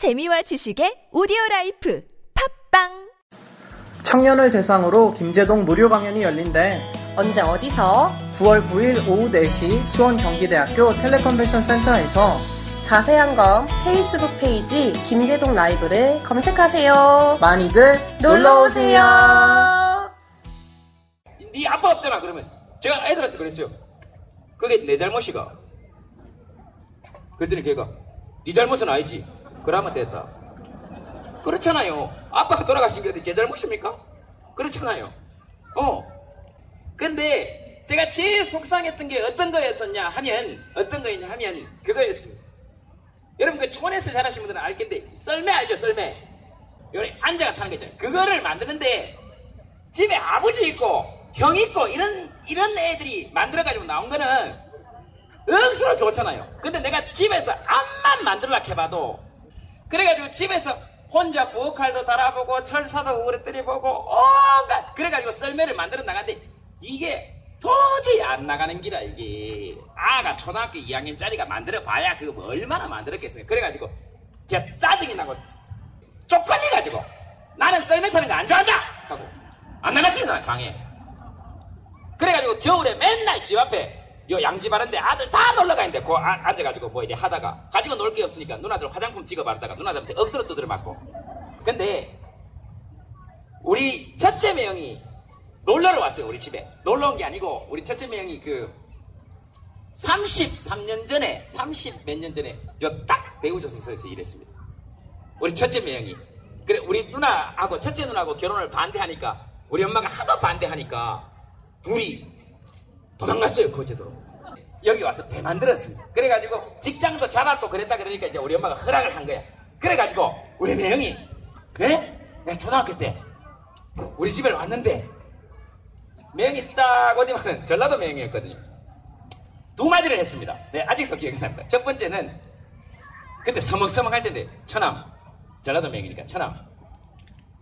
재미와 지식의 오디오 라이프 팟빵! 청년을 대상으로 김제동 무료 강연이 열린대. 언제 어디서? 9월 9일 오후 4시 수원 경기대학교 텔레컨벤션 센터에서. 자세한 건 페이스북 페이지 김제동 라이브를 검색하세요. 많이들 놀러 오세요. 네 아빠 없잖아 그러면. 제가 애들한테 그랬어요. 그게 내 잘못이가. 그랬더니 걔가 네 잘못은 아니지 그러면 됐다. 그렇잖아요. 아빠가 돌아가신 게 어디 제 잘못입니까? 그렇잖아요. 어. 근데 제가 제일 속상했던 게 어떤 거였었냐 하면 어떤 거였냐 하면 그거였습니다. 여러분 그 초원에서 자라신 분들은 알 텐데 썰매 알죠 썰매? 요래 앉아가 타는 거 있잖아요. 그거를 만드는데 집에 아버지 있고 형 있고 이런 이런 애들이 만들어가지고 나온 거는 억수로 좋잖아요. 근데 내가 집에서 암만 만들라 해봐도 그래가지고 집에서 혼자 부엌칼도 달아보고 철사도 우그러뜨리 보고 온갖 그래가지고 썰매를 만들어 나갔는데 이게 도저히 안 나가는 기라 이게. 아가 초등학교 2학년짜리가 만들어 봐야 그거 뭐 얼마나 만들었겠어요. 그래가지고 제가 짜증이 나고 쪽팔려가지고 나는 썰매 타는 거 안 좋아한다! 하고 안 나갔습니다 강에. 그래가지고 겨울에 맨날 집 앞에 요 하는데 아들 다 놀러 가는데 그 아- 앉아가지고 뭐 이래 하다가 가지고 놀 게 없으니까 누나들 화장품 찍어 바르다가 누나들한테 억수로 두드려 맞고. 근데 우리 첫째 매형이 놀러를 왔어요 우리 집에. 놀러 온 게 아니고 우리 첫째 매형이 그 33년 전에 30 몇 년 전에 요딱 배우조선소에서 일했습니다. 우리 첫째 매형이. 그래 우리 누나하고 첫째 누나하고 결혼을 반대하니까 우리 엄마가 하도 반대하니까 둘이 도망갔어요 거제도로. 여기 와서 배 만들었습니다. 그래가지고 직장도 잡았고 그랬다 그러니까 이제 우리 엄마가 허락을 한 거야. 그래가지고 우리 매형이 네? 내가 초등학교 때 우리 집에 왔는데 매형이 딱 어디만은 전라도 매형이었거든요. 두 마디를 했습니다. 네 아직도 기억이 납니다. 첫 번째는 그때 서먹서먹 할 텐데 처남 전라도 매형이니까 처남.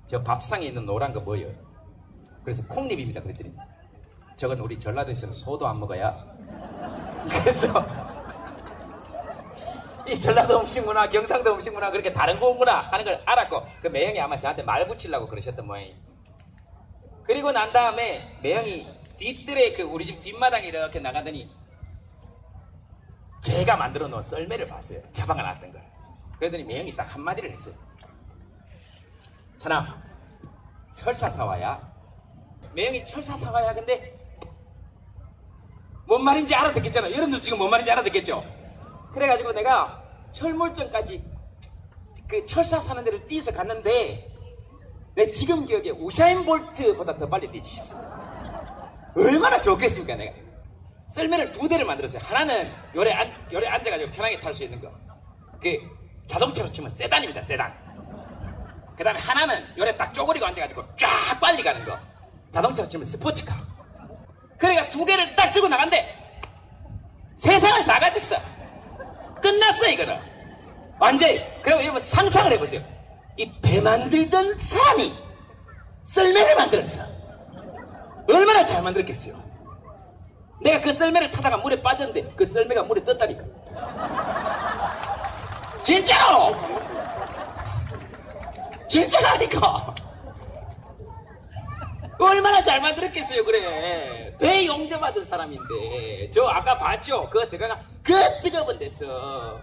저 밥상에 있는 노란 거 뭐예요? 그래서 콩잎입니다 그랬더니 저건 우리 전라도에서는 소도 안 먹어야. 그래서 이 전라도 음식 문화, 경상도 음식 문화 그렇게 다른 거구나 하는 걸 알았고 그 매형이 아마 저한테 말 붙이려고 그러셨던 모양이. 그리고 난 다음에 매형이 뒷뜰에 그 우리 집 뒷마당에 이렇게 나가더니 제가 만들어 놓은 썰매를 봤어요. 자방을 놨던 걸. 그러더니 매형이 딱 한마디를 했어요. 천암, 철사 사와야. 매형이 철사 사와야. 근데 뭔 말인지 알아듣겠잖아. 여러분들 지금 뭔 말인지 알아듣겠죠? 그래가지고 내가 철물점까지 그 철사 사는 데를 뛰어서 갔는데 내 지금 기억에 우샤인 볼트보다 더 빨리 뛰치셨습니다. 얼마나 좋겠습니까, 내가. 썰매를 두 대를 만들었어요. 하나는 요래, 앉, 요래 앉아가지고 편하게 탈 수 있는 거. 그 자동차로 치면 세단입니다, 세단. 그 다음에 하나는 요래 딱 쪼그리고 앉아가지고 쫙 빨리 가는 거. 자동차로 치면 스포츠카. 그러니까 두 개를 딱 들고 나간대. 세상을 다 가졌어. 끝났어, 이거는. 완전히. 그리고 여러분 상상을 해보세요. 이 배 만들던 사람이 썰매를 만들었어. 얼마나 잘 만들었겠어요. 내가 그 썰매를 타다가 물에 빠졌는데 그 썰매가 물에 떴다니까. 진짜로! 진짜라니까! 얼마나 잘 만들었겠어요, 그래. 배 용접하던 사람인데. 저 아까 봤죠? 그 들어가, 그 뜨거운 데서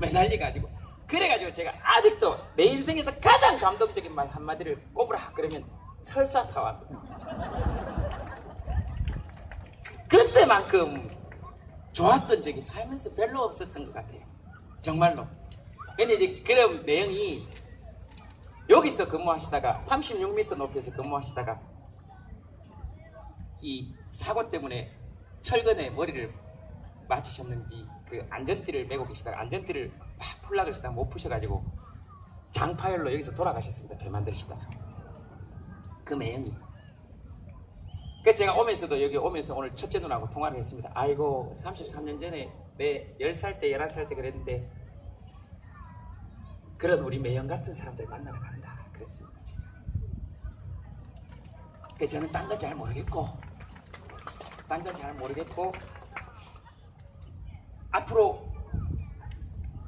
매달려가지고. 그래가지고 제가 아직도 내 인생에서 가장 감동적인 말 한마디를 꼽으라. 그러면 철사 사왔거든. 그때만큼 좋았던 적이 살면서 별로 없었던 것 같아요. 정말로. 근데 이제 그런 내용이 여기서 근무하시다가 36m 높이에서 근무하시다가 이 사고 때문에 철근에 머리를 맞으셨는지 그 안전띠를 메고 계시다가 안전띠를 막 풀라 그러시다가 못 푸셔가지고 장파열로 여기서 돌아가셨습니다. 배 만드시다가 그 매형이 그래서 제가 오면서도 여기 오면서 오늘 첫째 누나하고 통화를 했습니다. 아이고 33년 전에 내 10살 때 11살 때 그랬는데 그런 우리 매형 같은 사람들 만나러 간다 그랬습니다. 제가. 그 저는 딴 건 잘 모르겠고 딴건잘 모르겠고 앞으로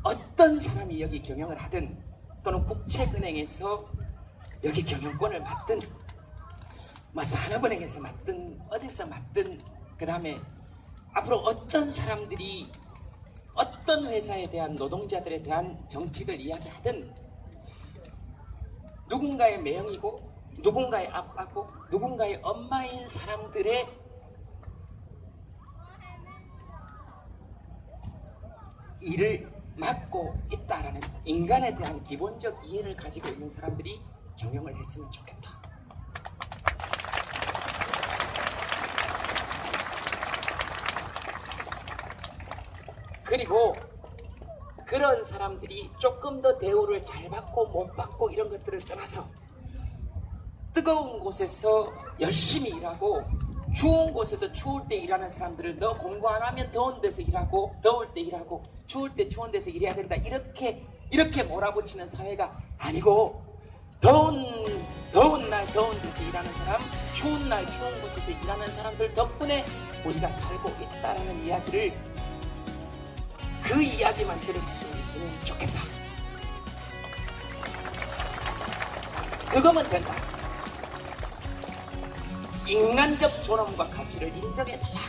어떤 사람이 여기 경영을 하든 또는 국책은행에서 여기 경영권을 맡든 뭐 산업은행에서 맡든 어디서 맡든 그 다음에 앞으로 어떤 사람들이 어떤 회사에 대한 노동자들에 대한 정책을 이야기하든 누군가의 매형이고 누군가의 아빠고 누군가의 엄마인 사람들의 일을 맡고 있다라는 인간에 대한 기본적 이해를 가지고 있는 사람들이 경영을 했으면 좋겠다. 그리고 그런 사람들이 조금 더 대우를 잘 받고 못 받고 이런 것들을 떠나서 뜨거운 곳에서 열심히 일하고 추운 곳에서 추울 때 일하는 사람들을 너 공부 안 하면 더운 데서 일하고 더울 때 일하고 추울 때 추운 데서 일해야 된다 이렇게 이렇게 몰아붙이는 사회가 아니고 더운 더운 날 더운 데서 일하는 사람 추운 날 추운 곳에서 일하는 사람들 덕분에 우리가 살고 있다라는 이야기를 그 이야기만 들을 수 있으면 좋겠다. 그거면 된다. 인간적 존엄과 가치를 인정해달라.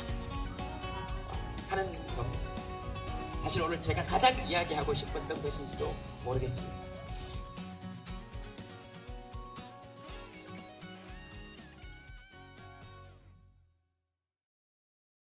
하는. 사실 오늘 제가 가장 이야기하고 싶었던 것인지도 모르겠습니다.